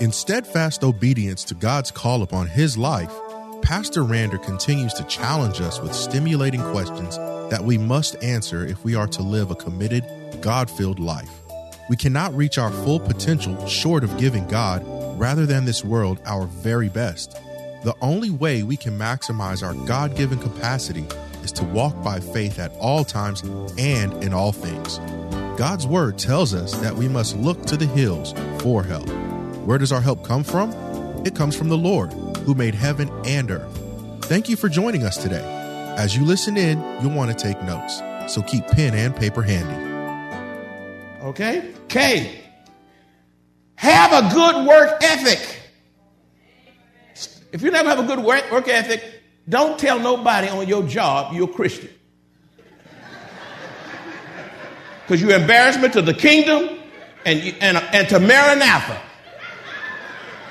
In steadfast obedience to God's call upon his life, Pastor Rander continues to challenge us with stimulating questions that we must answer if we are to live a committed, God filled life. We cannot reach our full potential short of giving God, rather than this world, our very best. The only way we can maximize our God given capacity is to walk by faith at all times and in all things. God's word tells us that we must look to the hills for help. Where does our help come from? It comes from the Lord, who made heaven and earth. Thank you for joining us today. As you listen in, you'll want to take notes, so keep pen and paper handy. Okay? K. Have a good work ethic. If you never have a good work, work ethic, don't tell nobody on your job you're a Christian. Because you're embarrassment to the kingdom and, and, and to Maranatha.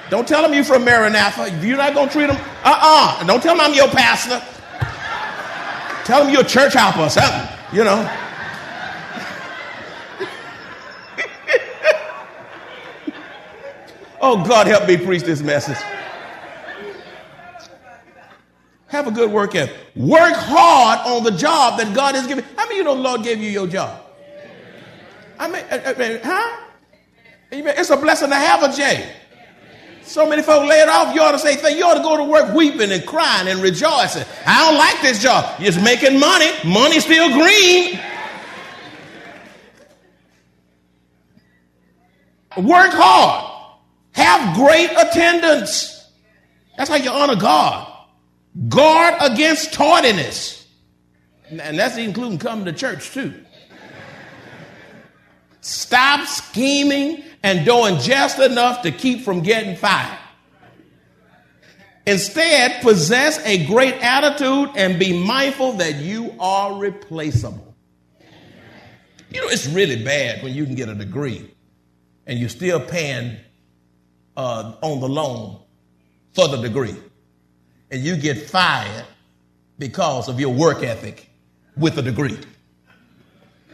Don't tell them you're from Maranatha. You're not going to treat them, uh-uh. Don't tell them I'm your pastor. Tell them you're a church hopper or something, you know. oh, God, help me preach this message. Have a good work ethic. Work hard on the job that God has given. How many you know the Lord gave you your job? I mean, uh, uh, uh, I mean huh? It's a blessing to have a J. So many folks lay it off. You ought to say, you ought to go to work weeping and crying and rejoicing. I don't like this job. It's making money. Money's still green. Work hard. Have great attendance. That's how you honor God. Guard against tardiness. And that's including coming to church too. Stop scheming and doing just enough to keep from getting fired. Instead, possess a great attitude and be mindful that you are replaceable. You know, it's really bad when you can get a degree and you're still paying uh, on the loan for the degree, and you get fired because of your work ethic with a degree.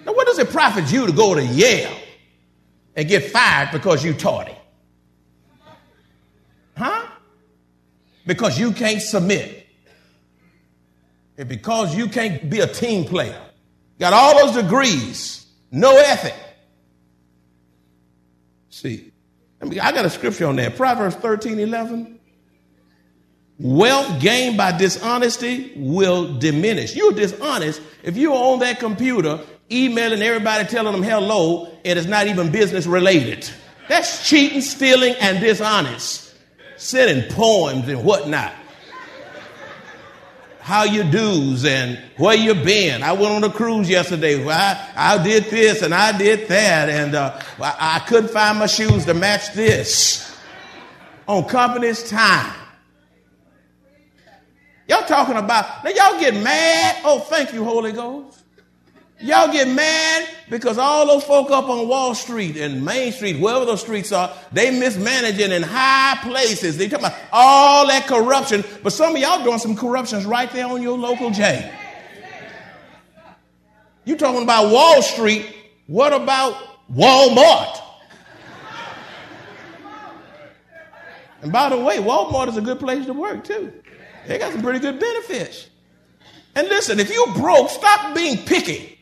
Now, what does it profit you to go to Yale and get fired because you taught it? Huh? Because you can't submit. And because you can't be a team player. Got all those degrees, no ethic. See, I, mean, I got a scripture on that. Proverbs 13 11. Wealth gained by dishonesty will diminish. You're dishonest if you're on that computer emailing everybody telling them hello and it's not even business related. That's cheating, stealing, and dishonest. Sending poems and whatnot. How you do's and where you been. I went on a cruise yesterday. I, I did this and I did that and uh, I, I couldn't find my shoes to match this. On company's time. Y'all talking about, now y'all get mad. Oh, thank you, Holy Ghost. Y'all get mad because all those folk up on Wall Street and Main Street, wherever those streets are, they mismanaging in high places. They talking about all that corruption, but some of y'all doing some corruptions right there on your local jail. You talking about Wall Street? What about Walmart? And by the way, Walmart is a good place to work too. They got some pretty good benefits. And listen, if you broke, stop being picky.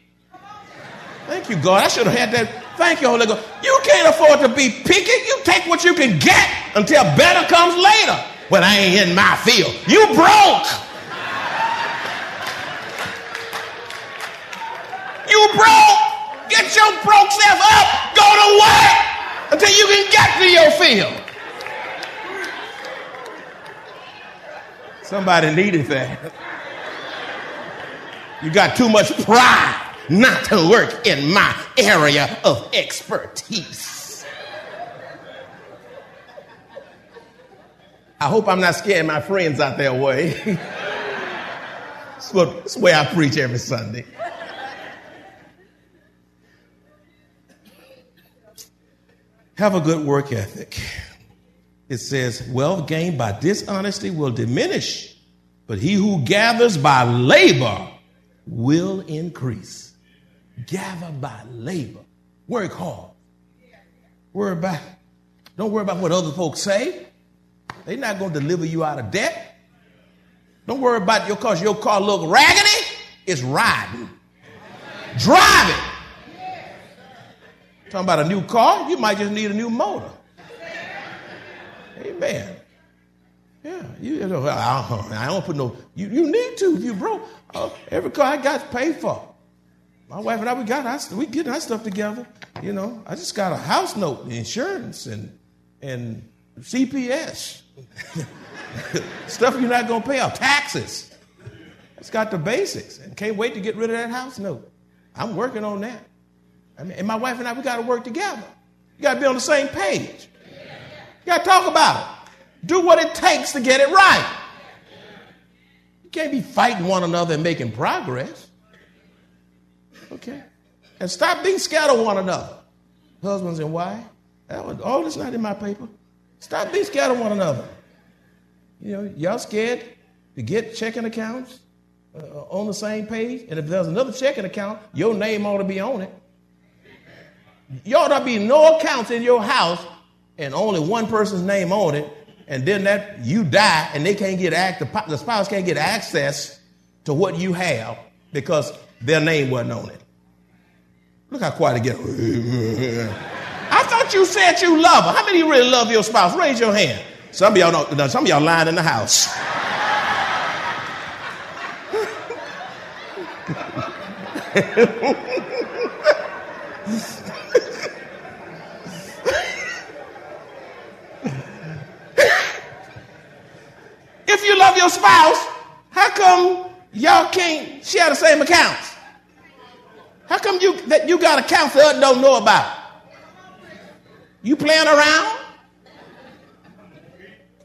Thank you, God. I should have had that. Thank you, Holy Ghost. You can't afford to be picky. You take what you can get until better comes later. Well, I ain't in my field. You broke. You broke. Get your broke self up. Go to work until you can get to your field. Somebody needed that. You got too much pride not to work in my area of expertise. I hope I'm not scaring my friends out their way. what, that's the I preach every Sunday. Have a good work ethic. It says, wealth gained by dishonesty will diminish, but he who gathers by labor will increase. Gather by labor. Work hard. Worry about, don't worry about what other folks say. They're not going to deliver you out of debt. Don't worry about your car. Your car look raggedy. It's riding. Drive it. Talking about a new car, you might just need a new motor. Amen. Yeah, you, you know, I, I don't put no. You, you need to if you broke. Uh, every car I got paid for. My wife and I, we got our, we getting our stuff together. You know, I just got a house note, insurance, and and CPS stuff you're not gonna pay off, taxes. It's got the basics, and can't wait to get rid of that house note. I'm working on that. I mean, and my wife and I, we got to work together. You got to be on the same page. You got to talk about it. Do what it takes to get it right. You can't be fighting one another and making progress. Okay? And stop being scared of one another. Husbands and wives. All this not in my paper. Stop being scared of one another. You know, y'all scared to get checking accounts uh, on the same page. And if there's another checking account, your name ought to be on it. You ought to be no accounts in your house and only one person's name on it, and then that you die and they can't get act the spouse can't get access to what you have because their name wasn't on it. Look how quiet it gets. I thought you said you love her. How many of you really love your spouse? Raise your hand. Some of y'all don't, some of y'all lying in the house. if you love your spouse, how come y'all can't share the same accounts? How come you that you got accounts that don't know about? You playing around?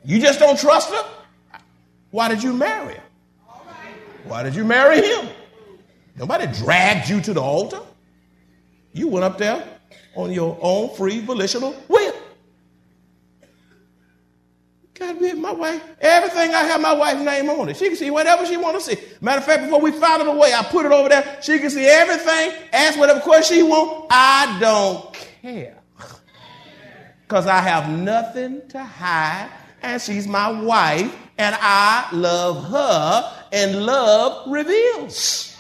You just don't trust her? Why did you marry her? Why did you marry him? Nobody dragged you to the altar. You went up there on your own free volitional will. God be my wife. Everything I have my wife's name on it. She can see whatever she want to see. Matter of fact, before we found it away, I put it over there. She can see everything. Ask whatever question she want. I don't care. Because I have nothing to hide. And she's my wife. And I love her. And love reveals.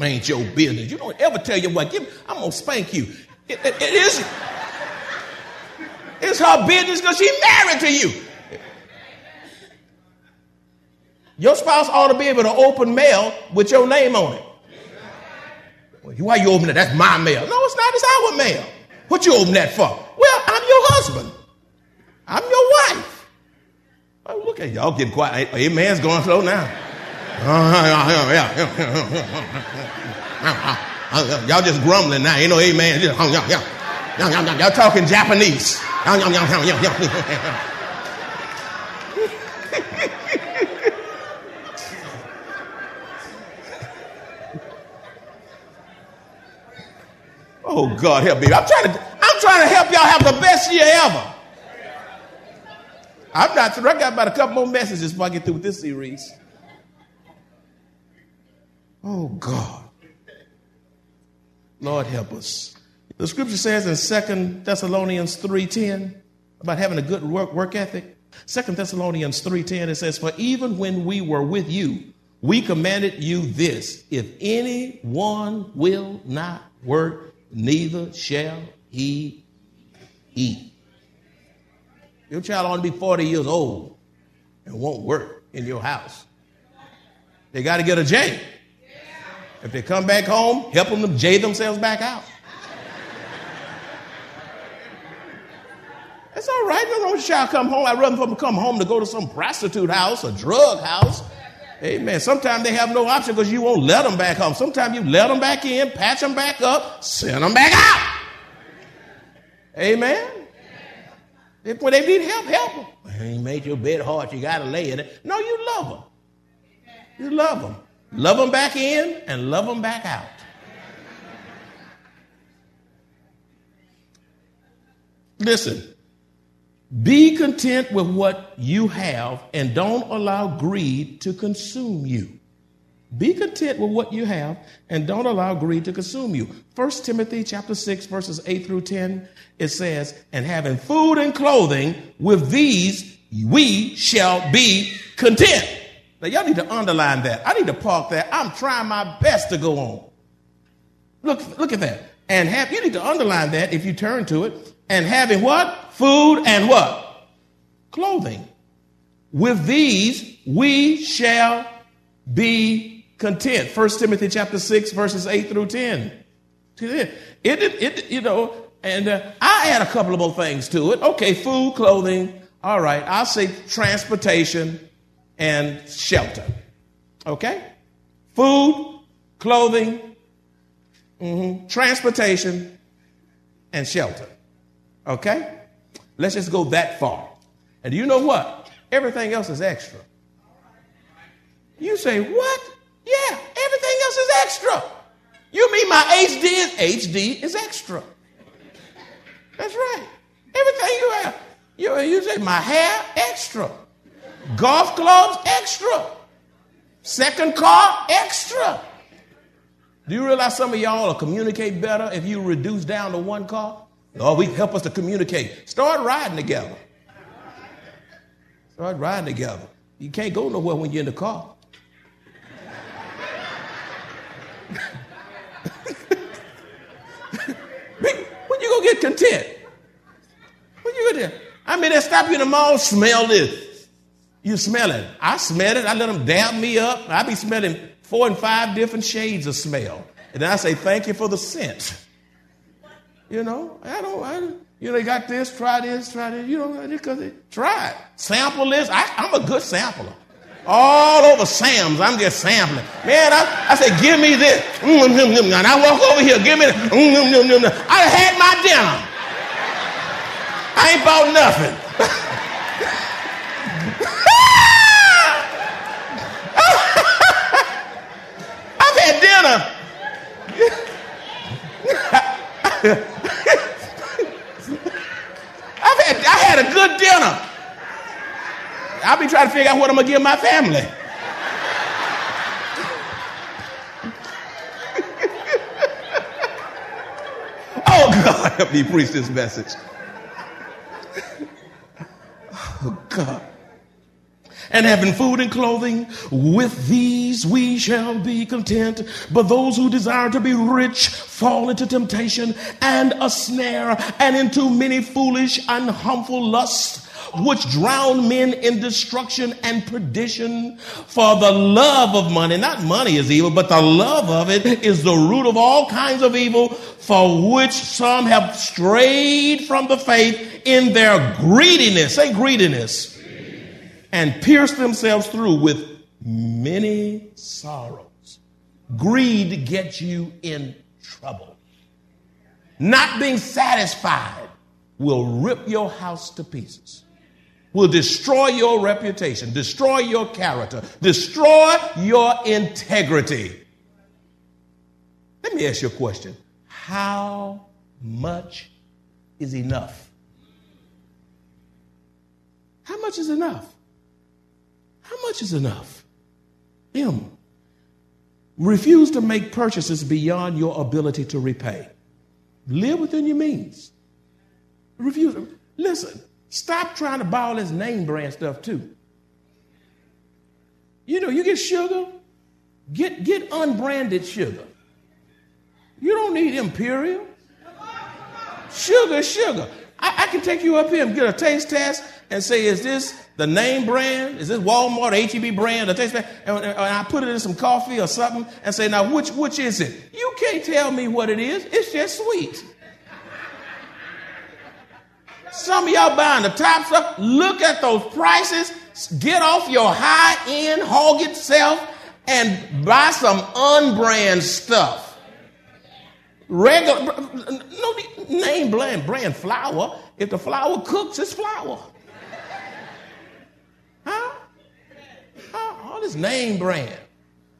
Ain't your business. You don't ever tell your wife, I'm going to spank you. it, it, it is. It's her business because she's married to you. Your spouse ought to be able to open mail with your name on it. Why you open it? That's my mail. No, it's not. It's our mail. What you open that for? Well, I'm your husband. I'm your wife. Oh, look at y'all getting quiet. Amen's going slow now. y'all just grumbling now. You know, amen. Y'all talking Japanese. Oh God, help me! I'm trying to, I'm trying to help y'all have the best year ever. I'm not. through. I got about a couple more messages before I get through with this series. Oh God, Lord help us. The scripture says in Second Thessalonians 3.10 about having a good work, work ethic. Second Thessalonians 3.10, it says, For even when we were with you, we commanded you this, if anyone will not work, neither shall he eat. Your child ought to be 40 years old and won't work in your house. They got to get a J. If they come back home, help them to J themselves back out. It's all right. No with child come home. I'd rather them come home to go to some prostitute house, a drug house. Amen. Sometimes they have no option because you won't let them back home. Sometimes you let them back in, patch them back up, send them back out. Amen. If when they need help, help them. You made your bed hard, you got to lay in it. No, you love them. You love them. Love them back in and love them back out. Listen, be content with what you have and don't allow greed to consume you. Be content with what you have and don't allow greed to consume you. 1 Timothy chapter 6 verses 8 through 10 it says, "And having food and clothing, with these we shall be content." Now y'all need to underline that. I need to park that. I'm trying my best to go on. Look look at that. And have you need to underline that if you turn to it. And having what? Food and what? Clothing. With these we shall be content. 1 Timothy chapter 6, verses 8 through 10. It, it, it you know, and uh, I add a couple of more things to it. Okay, food, clothing. All right, I'll say transportation and shelter. Okay? Food, clothing, mm-hmm, transportation, and shelter. Okay? Let's just go that far. And you know what? Everything else is extra. You say, what? Yeah, everything else is extra. You mean my HD is HD is extra. That's right. Everything you have. You, you say my hair extra. Golf clubs extra. Second car extra. Do you realize some of y'all will communicate better if you reduce down to one car? Oh, we help us to communicate. Start riding together. Start riding together. You can't go nowhere when you're in the car. when you gonna get content? When you gonna I mean, they stop you in the mall, smell this. You smell it. I smell it. I let them damp me up. I be smelling four and five different shades of smell. And then I say, thank you for the scent. You know, I don't, I, you know, they got this, try this, try this. You know, because try it. Sample this. I, I'm a good sampler all over Sam's. I'm just sampling. Man, I, I said, give me this. Mm, mm, mm, and I walk over here, give me that. I had my dinner. I ain't bought nothing. I've had dinner. I've had, a good dinner. I'll be trying to figure out what I'm going to give my family. oh, God, help me preach this message. Oh, God. And having food and clothing, with these we shall be content. But those who desire to be rich fall into temptation and a snare and into many foolish and harmful lusts which drown men in destruction and perdition. For the love of money, not money is evil, but the love of it is the root of all kinds of evil, for which some have strayed from the faith in their greediness. Say greediness. And pierced themselves through with many sorrows. Greed gets you in trouble. Not being satisfied will rip your house to pieces will destroy your reputation, destroy your character, destroy your integrity. Let me ask you a question. How much is enough? How much is enough? Much is enough? M. Refuse to make purchases beyond your ability to repay. Live within your means. Refuse. Listen, Stop trying to buy all this name brand stuff too. You know, you get sugar, get, get unbranded sugar. You don't need imperial. Sugar, sugar. I, I, can take you up here and get a taste test and say, is this the name brand? Is this Walmart, HEB brand, a taste test? And, and I put it in some coffee or something and say, now which, which is it? You can't tell me what it is. It's just sweet. Some of y'all buying the top stuff. Look at those prices. Get off your high end, hog itself, and buy some unbrand stuff. Regular, no name brand, brand flour. If the flour cooks, it's flour. Huh? huh? All this name brand.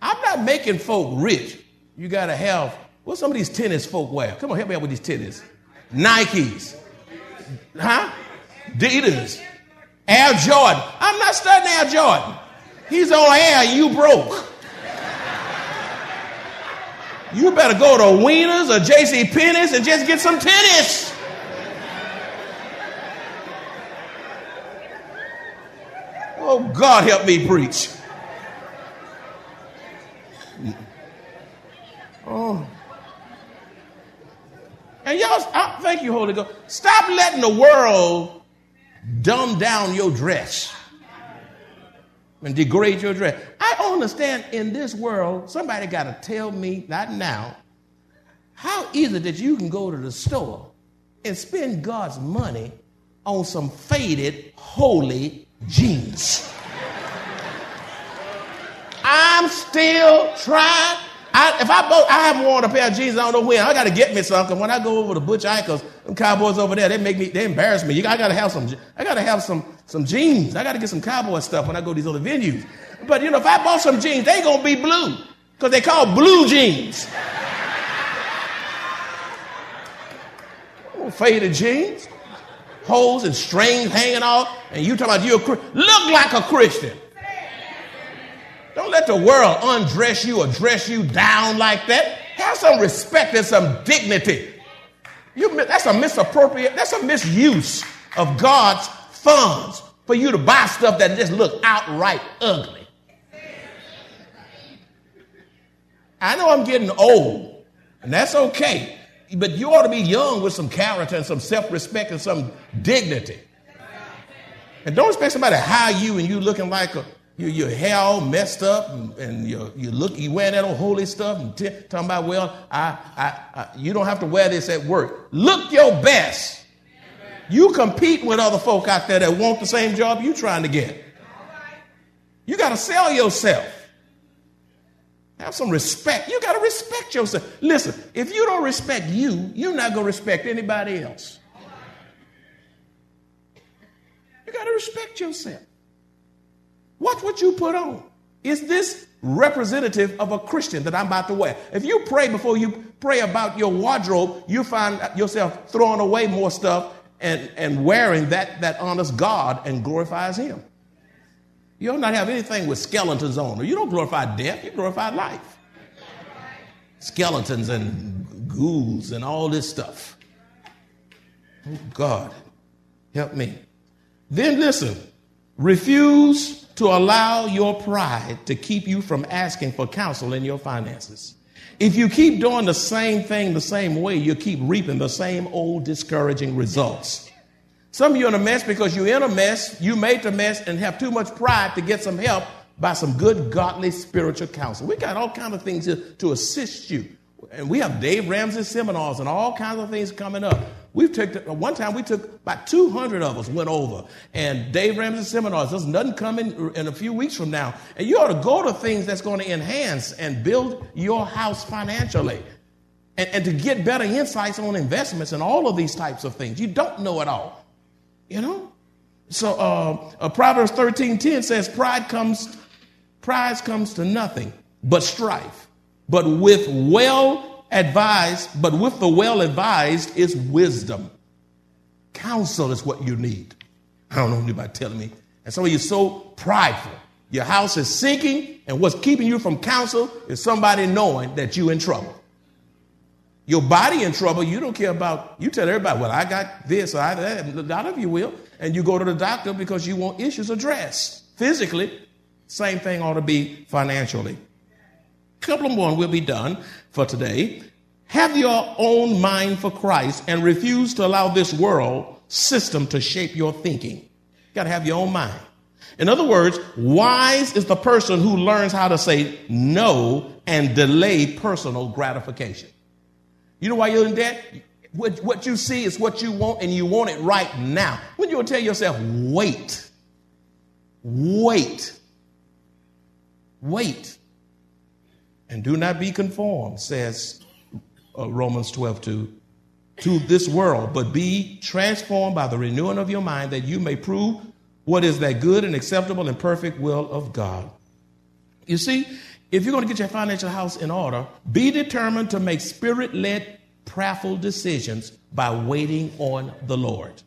I'm not making folk rich. You got to have, what some of these tennis folk wear? Come on, help me out with these tennis. Nikes. Huh? Adidas. Air Jordan. I'm not studying Air Jordan. He's on air, you broke. You better go to Weiner's or J.C. Penney's and just get some tennis. Oh, God, help me preach. Oh. And y'all, I, thank you, Holy Ghost. Stop letting the world dumb down your dress and degrade your dress. I understand in this world, somebody got to tell me, not now, how is it that you can go to the store and spend God's money on some faded, holy jeans? I'm still trying I, if I both, I haven't worn a pair of jeans, I don't know when. I got to get me some. Cause when I go over to Butch Ankles, them cowboys over there, they make me, they embarrass me. You, I got to have some. I got to have some some jeans. I got to get some cowboy stuff when I go to these other venues. But you know, if I bought some jeans, they gonna be blue because they call blue jeans. faded jeans, holes and strings hanging off, and you talking about you look like a Christian. Don't let the world undress you or dress you down like that. Have some respect and some dignity. You, that's a misappropriate, that's a misuse of God's funds for you to buy stuff that just look outright ugly. I know I'm getting old, and that's okay. But you ought to be young with some character and some self respect and some dignity. And don't expect somebody to hire you and you looking like a your, your hair all messed up and, and you you look you wearing that old holy stuff and t- talking about well I, I, I you don't have to wear this at work. Look your best. You compete with other folk out there that want the same job you're trying to get. You got to sell yourself. Have some respect. You got to respect yourself. Listen if you don't respect you you're not going to respect anybody else. You got to respect yourself Watch what you put on. Is this representative of a Christian that I'm about to wear? If you pray before you pray about your wardrobe, you find yourself throwing away more stuff and, and wearing that that honors God and glorifies Him. You do not have anything with skeletons on. Or You don't glorify death, you glorify life. Skeletons and ghouls and all this stuff. Oh, God, help me. Then listen, refuse to allow your pride to keep you from asking for counsel in your finances. If you keep doing the same thing the same way, you keep reaping the same old discouraging results. Some of you are in a mess because you're in a mess, you made the mess, and have too much pride to get some help by some good, godly, spiritual counsel. We got all kinds of things to, to assist you. And we have Dave Ramsey seminars and all kinds of things coming up. We've took one time we took about 200 of us went over, and Dave Ramsey seminars. There's nothing coming in a few weeks from now, and you ought to go to things that's going to enhance and build your house financially, and, and to get better insights on investments and all of these types of things. You don't know it all, you know. So uh, uh, Proverbs 13:10 says, "Pride comes, pride comes to nothing but strife, but with well advised, but with the well advised is wisdom. Counsel is what you need. I don't know anybody telling me. And some of you so prideful. Your house is sinking, and what's keeping you from counsel is somebody knowing that you're in trouble. Your body in trouble, you don't care about, you tell everybody, well, I got this or I that. A lot of you will. And you go to the doctor because you want issues addressed. Physically, same thing ought to be financially. Couple more and we'll be done for today. Have your own mind for Christ and refuse to allow this world system to shape your thinking. You got to have your own mind. In other words, wise is the person who learns how to say no and delay personal gratification. You know why you're in debt? what, what you see is what you want and you want it right now. When you will tell yourself, wait, wait, wait, and do not be conformed, says uh, Romans 12 2, to this world, but be transformed by the renewing of your mind that you may prove what is that good and acceptable and perfect will of God. You see, if you're going to get your financial house in order, be determined to make spirit led, prayerful decisions by waiting on the Lord.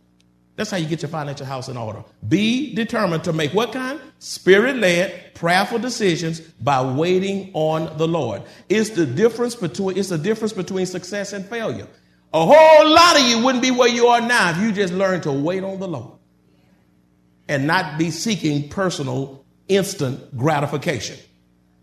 That's how you get your financial house in order. Be determined to make what kind? Spirit led, prayerful decisions by waiting on the Lord. It's the difference between it's the difference between success and failure. A whole lot of you wouldn't be where you are now if you just learned to wait on the Lord and not be seeking personal instant gratification.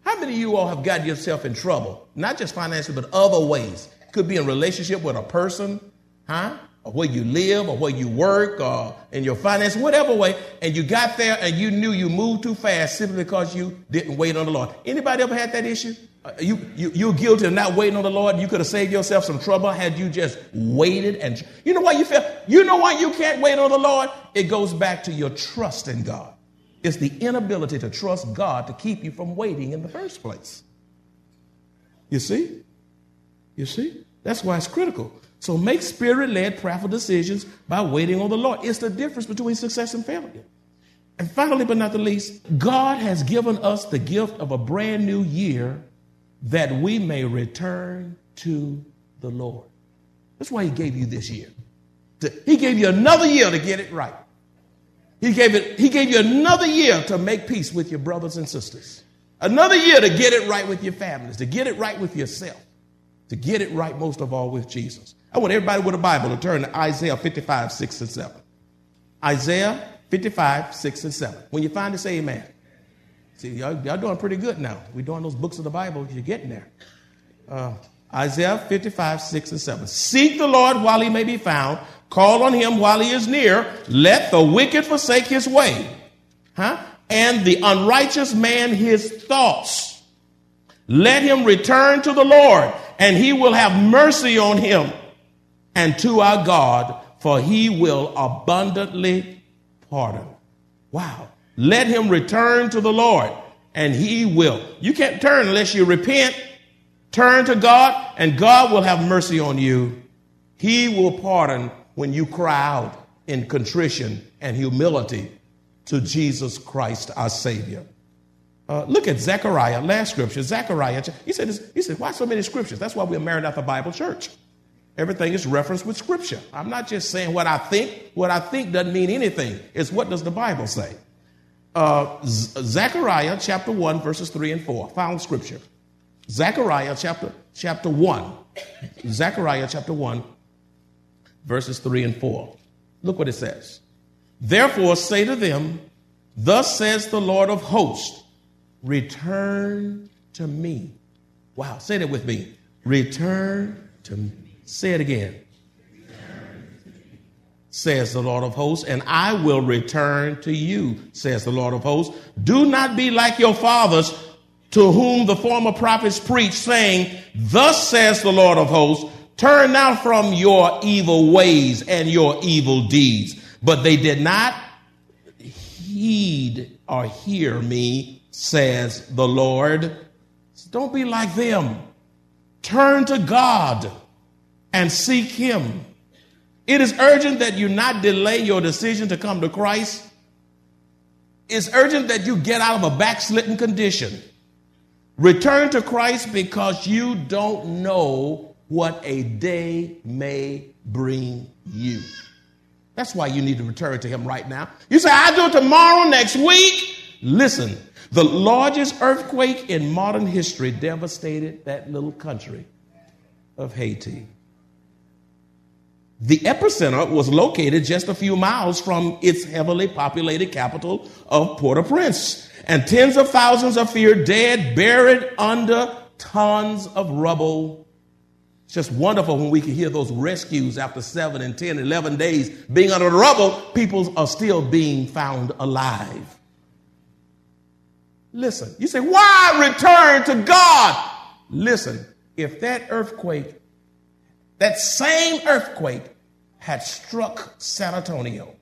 How many of you all have gotten yourself in trouble? Not just financially, but other ways. Could be in relationship with a person, huh? Or where you live, or where you work, or in your finance, whatever way, and you got there and you knew you moved too fast simply because you didn't wait on the Lord. Anybody ever had that issue? Uh, you, you, you're guilty of not waiting on the Lord. You could have saved yourself some trouble had you just waited. And you know why you feel, you know why you can't wait on the Lord? It goes back to your trust in God. It's the inability to trust God to keep you from waiting in the first place. You see? You see? That's why it's critical. So make spirit led, prayerful decisions by waiting on the Lord. It's the difference between success and failure. And finally, but not the least, God has given us the gift of a brand new year that we may return to the Lord. That's why He gave you this year. He gave you another year to get it right. He gave, it, he gave you another year to make peace with your brothers and sisters. Another year to get it right with your families, to get it right with yourself, to get it right most of all with Jesus. I want everybody with a Bible to turn to Isaiah 55, 6 and 7. Isaiah 55, 6 and 7. When you find it, say amen. See, y'all, y'all doing pretty good now. We're doing those books of the Bible. You're getting there. Uh, Isaiah 55, 6 and 7. Seek the Lord while he may be found. Call on him while he is near. Let the wicked forsake his way. Huh? And the unrighteous man his thoughts. Let him return to the Lord, and he will have mercy on him and to our God, for he will abundantly pardon. Wow. Let him return to the Lord, and he will. You can't turn unless you repent Turn to God, and God will have mercy on you. He will pardon when you cry out in contrition and humility to Jesus Christ, our Savior. Uh, look at Zechariah, last scripture. Zechariah, he said, he said, why so many scriptures? That's why we're Maranatha Bible Church. Everything is referenced with scripture. I'm not just saying what I think. What I think doesn't mean anything. It's what does the Bible say? Uh, Zechariah chapter 1, verses 3 and 4, found scripture. Zechariah chapter, chapter 1. Zechariah chapter 1, verses 3 and 4. Look what it says. Therefore, say to them, Thus says the Lord of hosts, return to me. Wow, say that with me. Return to me. Say it again. Says the Lord of hosts, and I will return to you, says the Lord of hosts. Do not be like your fathers to whom the former prophets preached, saying, Thus says the Lord of hosts, turn now from your evil ways and your evil deeds. But they did not heed or hear me, says the Lord. Don't be like them. Turn to God and seek Him. It is urgent that you not delay your decision to come to Christ. It's urgent that you get out of a backslidden condition. Return to Christ because you don't know what a day may bring you. That's why you need to return to Him right now. You say, I'll do it tomorrow, next week. Listen, the largest earthquake in modern history devastated that little country of Haiti. The epicenter was located just a few miles from its heavily populated capital of Port au Prince and tens of thousands are feared dead, buried under tons of rubble. It's just wonderful when we can hear those rescues after seven and 10, 11 days being under the rubble, people are still being found alive. Listen, you say, why return to God? Listen, if that earthquake that same earthquake had struck San Antonio,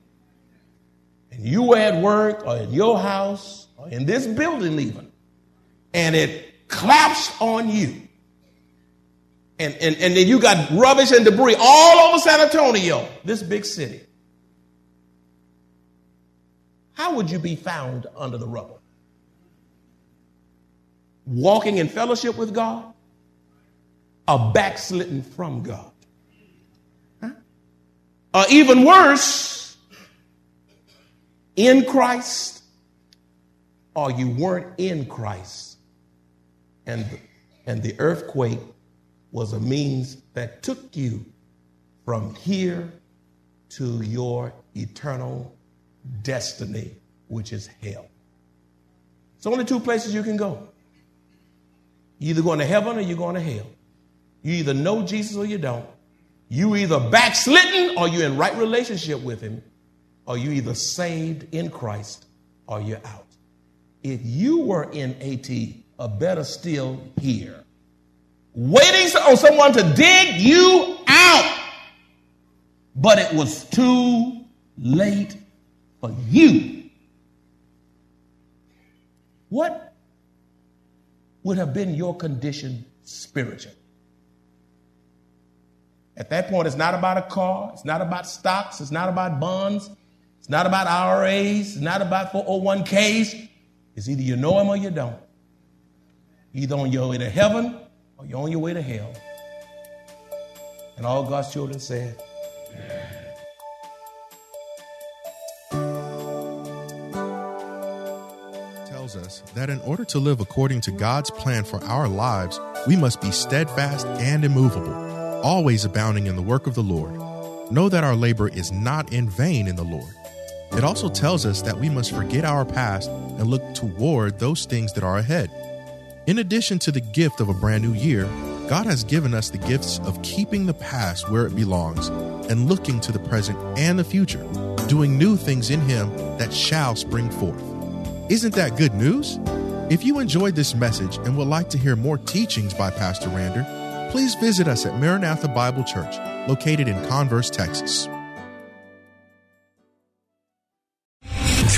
and you were at work or in your house or in this building even, and it collapsed on you, and, and, and then you got rubbish and debris all over San Antonio, this big city, how would you be found under the rubble? Walking in fellowship with God? Or backslidden from God? Huh? Or even worse, in Christ, or you weren't in Christ, and, and the earthquake was a means that took you from here to your eternal destiny, which is hell. It's only two places you can go. You're either going to heaven or you're going to hell. You either know Jesus or you don't. You either backslidden or you're in right relationship with him, or you either saved in Christ or you're out. If you were in Haiti, or better still here, waiting on someone to dig you out, but it was too late for you. What would have been your condition spiritually? At that point, it's not about a car, it's not about stocks, it's not about bonds, it's not about IRAs, it's not about 401ks. It's either you know him or you don't. Either on your way to heaven or you're on your way to hell. And all God's children said, tells us that in order to live according to God's plan for our lives, we must be steadfast and immovable, always abounding in the work of the Lord. Know that our labor is not in vain in the Lord. It also tells us that we must forget our past and look toward those things that are ahead. In addition to the gift of a brand new year, God has given us the gifts of keeping the past where it belongs and looking to the present and the future, doing new things in Him that shall spring forth. Isn't that good news? If you enjoyed this message and would like to hear more teachings by Pastor Rander, please visit us at Maranatha Bible Church, located in Converse, Texas.